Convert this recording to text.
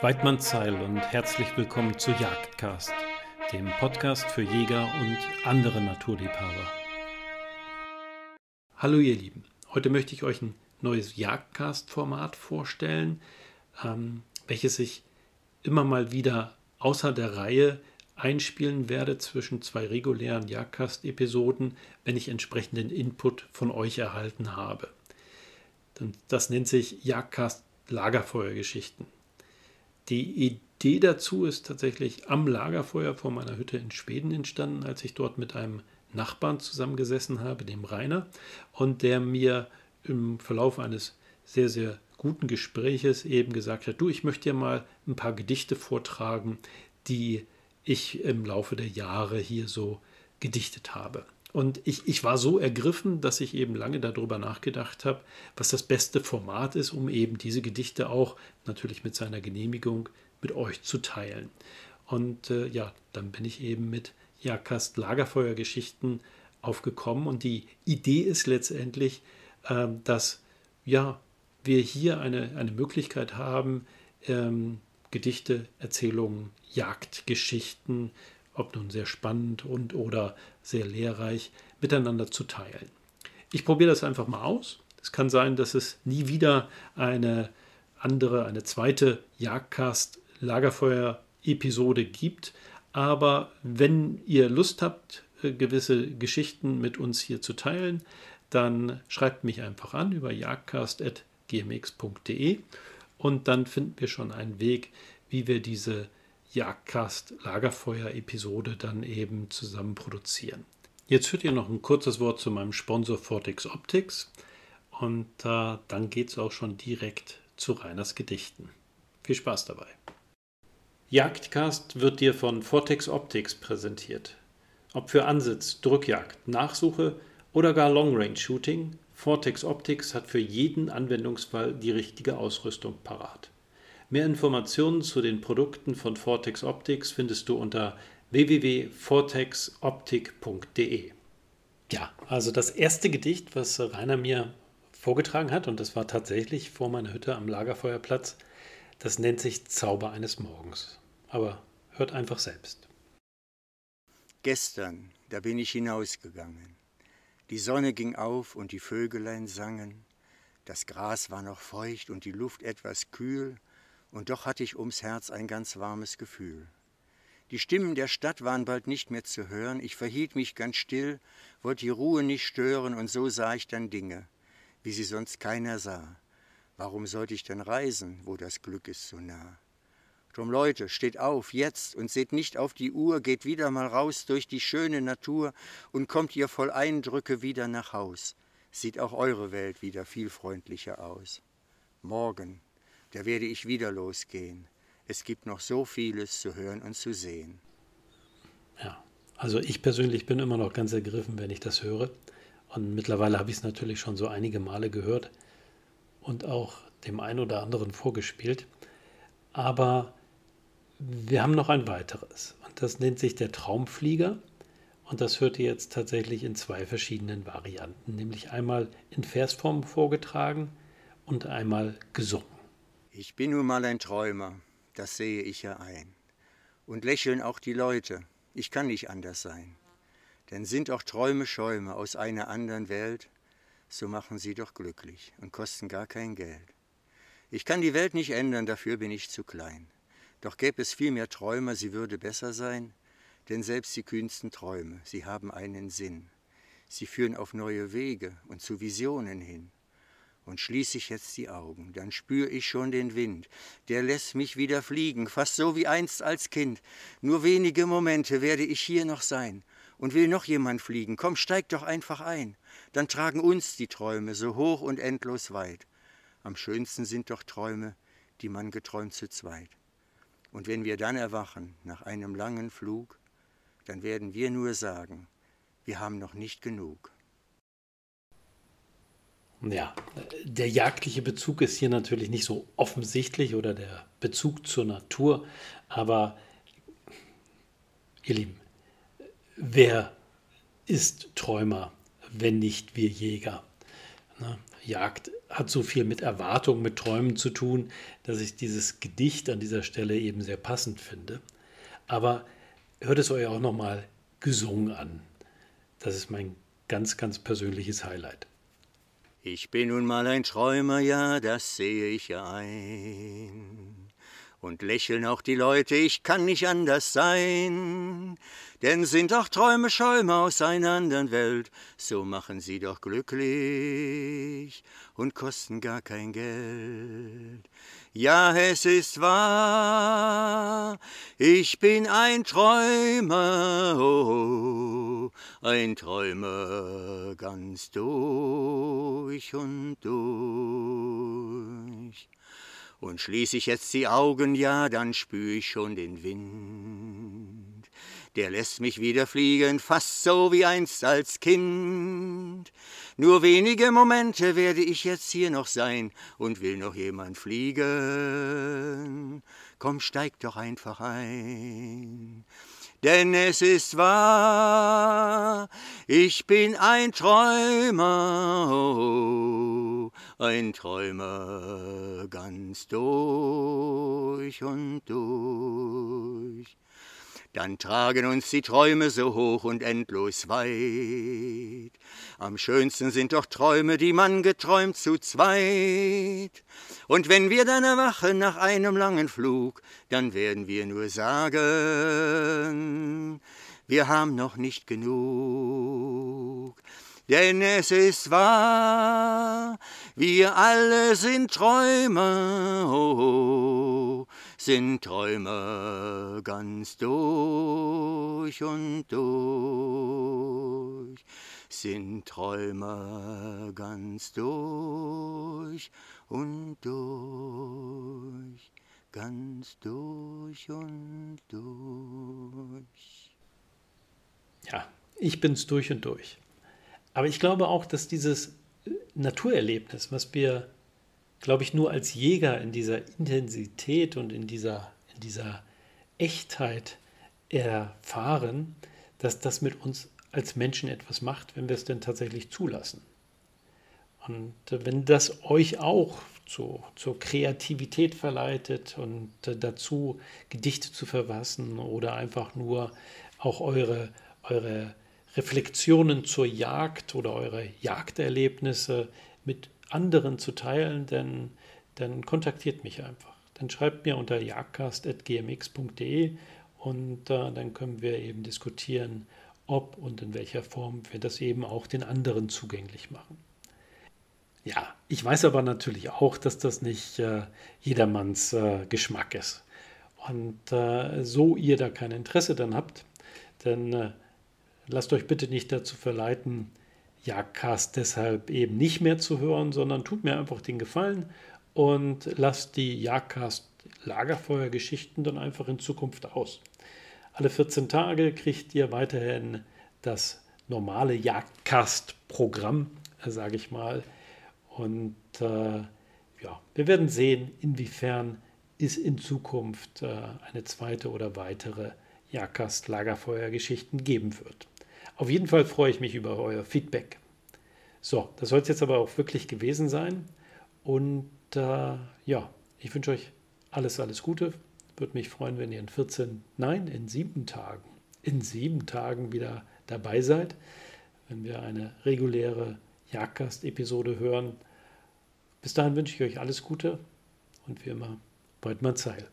Weidmanns Zeil und herzlich willkommen zu Jagdcast, dem Podcast für Jäger und andere Naturliebhaber. Hallo ihr Lieben, heute möchte ich euch ein neues Jagdcast-Format vorstellen, ähm, welches ich immer mal wieder außer der Reihe einspielen werde zwischen zwei regulären Jagdcast-Episoden, wenn ich entsprechenden Input von euch erhalten habe. Das nennt sich Jagdcast Lagerfeuergeschichten. Die Idee dazu ist tatsächlich am Lagerfeuer vor meiner Hütte in Schweden entstanden, als ich dort mit einem Nachbarn zusammengesessen habe, dem Rainer, und der mir im Verlauf eines sehr, sehr guten Gespräches eben gesagt hat, du, ich möchte dir mal ein paar Gedichte vortragen, die ich im Laufe der Jahre hier so gedichtet habe. Und ich, ich war so ergriffen, dass ich eben lange darüber nachgedacht habe, was das beste Format ist, um eben diese Gedichte auch natürlich mit seiner Genehmigung mit euch zu teilen. Und äh, ja, dann bin ich eben mit Jagdkast Lagerfeuergeschichten aufgekommen. Und die Idee ist letztendlich, äh, dass ja, wir hier eine, eine Möglichkeit haben, ähm, Gedichte, Erzählungen, Jagdgeschichten, ob nun sehr spannend und oder sehr lehrreich, miteinander zu teilen. Ich probiere das einfach mal aus. Es kann sein, dass es nie wieder eine andere, eine zweite Jagdcast Lagerfeuer-Episode gibt. Aber wenn ihr Lust habt, äh, gewisse Geschichten mit uns hier zu teilen, dann schreibt mich einfach an über jagdcast.gmx.de und dann finden wir schon einen Weg, wie wir diese Jagdcast Lagerfeuer Episode dann eben zusammen produzieren. Jetzt hört ihr noch ein kurzes Wort zu meinem Sponsor Vortex Optics und äh, dann geht es auch schon direkt zu Reiners Gedichten. Viel Spaß dabei. Jagdcast wird dir von Vortex Optics präsentiert. Ob für Ansitz, Drückjagd, Nachsuche oder gar Long Range Shooting, Vortex Optics hat für jeden Anwendungsfall die richtige Ausrüstung parat. Mehr Informationen zu den Produkten von Vortex Optics findest du unter www.vortexoptik.de. Ja, also das erste Gedicht, was Rainer mir vorgetragen hat, und das war tatsächlich vor meiner Hütte am Lagerfeuerplatz, das nennt sich Zauber eines Morgens. Aber hört einfach selbst. Gestern, da bin ich hinausgegangen. Die Sonne ging auf und die Vögelein sangen. Das Gras war noch feucht und die Luft etwas kühl und doch hatte ich ums Herz ein ganz warmes Gefühl. Die Stimmen der Stadt waren bald nicht mehr zu hören, ich verhielt mich ganz still, wollte die Ruhe nicht stören, und so sah ich dann Dinge, wie sie sonst keiner sah. Warum sollte ich denn reisen, wo das Glück ist so nah? Drum Leute, steht auf, jetzt, und seht nicht auf die Uhr, geht wieder mal raus durch die schöne Natur und kommt ihr voll Eindrücke wieder nach Haus. Sieht auch eure Welt wieder viel freundlicher aus. Morgen, da werde ich wieder losgehen. Es gibt noch so vieles zu hören und zu sehen. Ja, also ich persönlich bin immer noch ganz ergriffen, wenn ich das höre. Und mittlerweile habe ich es natürlich schon so einige Male gehört und auch dem einen oder anderen vorgespielt. Aber wir haben noch ein weiteres. Und das nennt sich der Traumflieger. Und das hört ihr jetzt tatsächlich in zwei verschiedenen Varianten, nämlich einmal in Versform vorgetragen und einmal gesungen. Ich bin nun mal ein Träumer, das sehe ich ja ein. Und lächeln auch die Leute, ich kann nicht anders sein. Denn sind auch Träume Schäume aus einer anderen Welt, so machen sie doch glücklich und kosten gar kein Geld. Ich kann die Welt nicht ändern, dafür bin ich zu klein. Doch gäbe es viel mehr Träumer, sie würde besser sein, denn selbst die kühnsten Träume, sie haben einen Sinn. Sie führen auf neue Wege und zu Visionen hin. Und schließe ich jetzt die Augen, dann spür ich schon den Wind, der lässt mich wieder fliegen, fast so wie einst als Kind. Nur wenige Momente werde ich hier noch sein und will noch jemand fliegen. Komm, steig doch einfach ein, dann tragen uns die Träume so hoch und endlos weit. Am schönsten sind doch Träume, die man geträumt zu zweit. Und wenn wir dann erwachen nach einem langen Flug, dann werden wir nur sagen, wir haben noch nicht genug. Ja, der jagdliche Bezug ist hier natürlich nicht so offensichtlich oder der Bezug zur Natur, aber ihr Lieben, wer ist Träumer, wenn nicht wir Jäger? Jagd hat so viel mit Erwartungen, mit Träumen zu tun, dass ich dieses Gedicht an dieser Stelle eben sehr passend finde. Aber hört es euch auch nochmal gesungen an. Das ist mein ganz, ganz persönliches Highlight. Ich bin nun mal ein Träumer, ja, das sehe ich ein und lächeln auch die Leute, ich kann nicht anders sein. Denn sind auch Träume Schäume aus einer anderen Welt, so machen sie doch glücklich und kosten gar kein Geld. Ja, es ist wahr, ich bin ein Träumer, oh, ein Träumer ganz durch und durch. Und schließ ich jetzt die Augen, ja, dann spür ich schon den Wind. Der lässt mich wieder fliegen, fast so wie einst als Kind. Nur wenige Momente werde ich jetzt hier noch sein und will noch jemand fliegen. Komm, steig doch einfach ein. Denn es ist wahr, ich bin ein Träumer, oh, ein Träumer ganz durch und durch. Dann tragen uns die Träume so hoch und endlos weit. Am schönsten sind doch Träume, die man geträumt zu zweit. Und wenn wir dann erwachen nach einem langen Flug, dann werden wir nur sagen, wir haben noch nicht genug. Denn es ist wahr, wir alle sind Träumer, oh, sind Träumer ganz durch und durch, sind Träumer ganz durch und durch, ganz durch und durch. Ja, ich bin's durch und durch. Aber ich glaube auch, dass dieses Naturerlebnis, was wir, glaube ich, nur als Jäger in dieser Intensität und in dieser, in dieser Echtheit erfahren, dass das mit uns als Menschen etwas macht, wenn wir es denn tatsächlich zulassen. Und wenn das euch auch zu, zur Kreativität verleitet und dazu Gedichte zu verfassen oder einfach nur auch eure, eure Reflexionen zur Jagd oder eure Jagderlebnisse mit anderen zu teilen, dann, dann kontaktiert mich einfach. Dann schreibt mir unter jagdcast.gmx.de und äh, dann können wir eben diskutieren, ob und in welcher Form wir das eben auch den anderen zugänglich machen. Ja, ich weiß aber natürlich auch, dass das nicht äh, jedermanns äh, Geschmack ist. Und äh, so ihr da kein Interesse dann habt, dann äh, lasst euch bitte nicht dazu verleiten, Jagdcast deshalb eben nicht mehr zu hören, sondern tut mir einfach den Gefallen und lasst die Jagdcast Lagerfeuergeschichten dann einfach in Zukunft aus. Alle 14 Tage kriegt ihr weiterhin das normale Jagdcast-Programm, sage ich mal. Und äh, ja, wir werden sehen, inwiefern es in Zukunft äh, eine zweite oder weitere Jagdcast Lagerfeuergeschichten geben wird. Auf jeden Fall freue ich mich über euer Feedback. So, das soll es jetzt aber auch wirklich gewesen sein. Und äh, ja, ich wünsche euch alles, alles Gute. Würde mich freuen, wenn ihr in 14, nein, in sieben Tagen, in sieben Tagen wieder dabei seid, wenn wir eine reguläre Jagdgast-Episode hören. Bis dahin wünsche ich euch alles Gute und wie immer, Beutmann Zeil.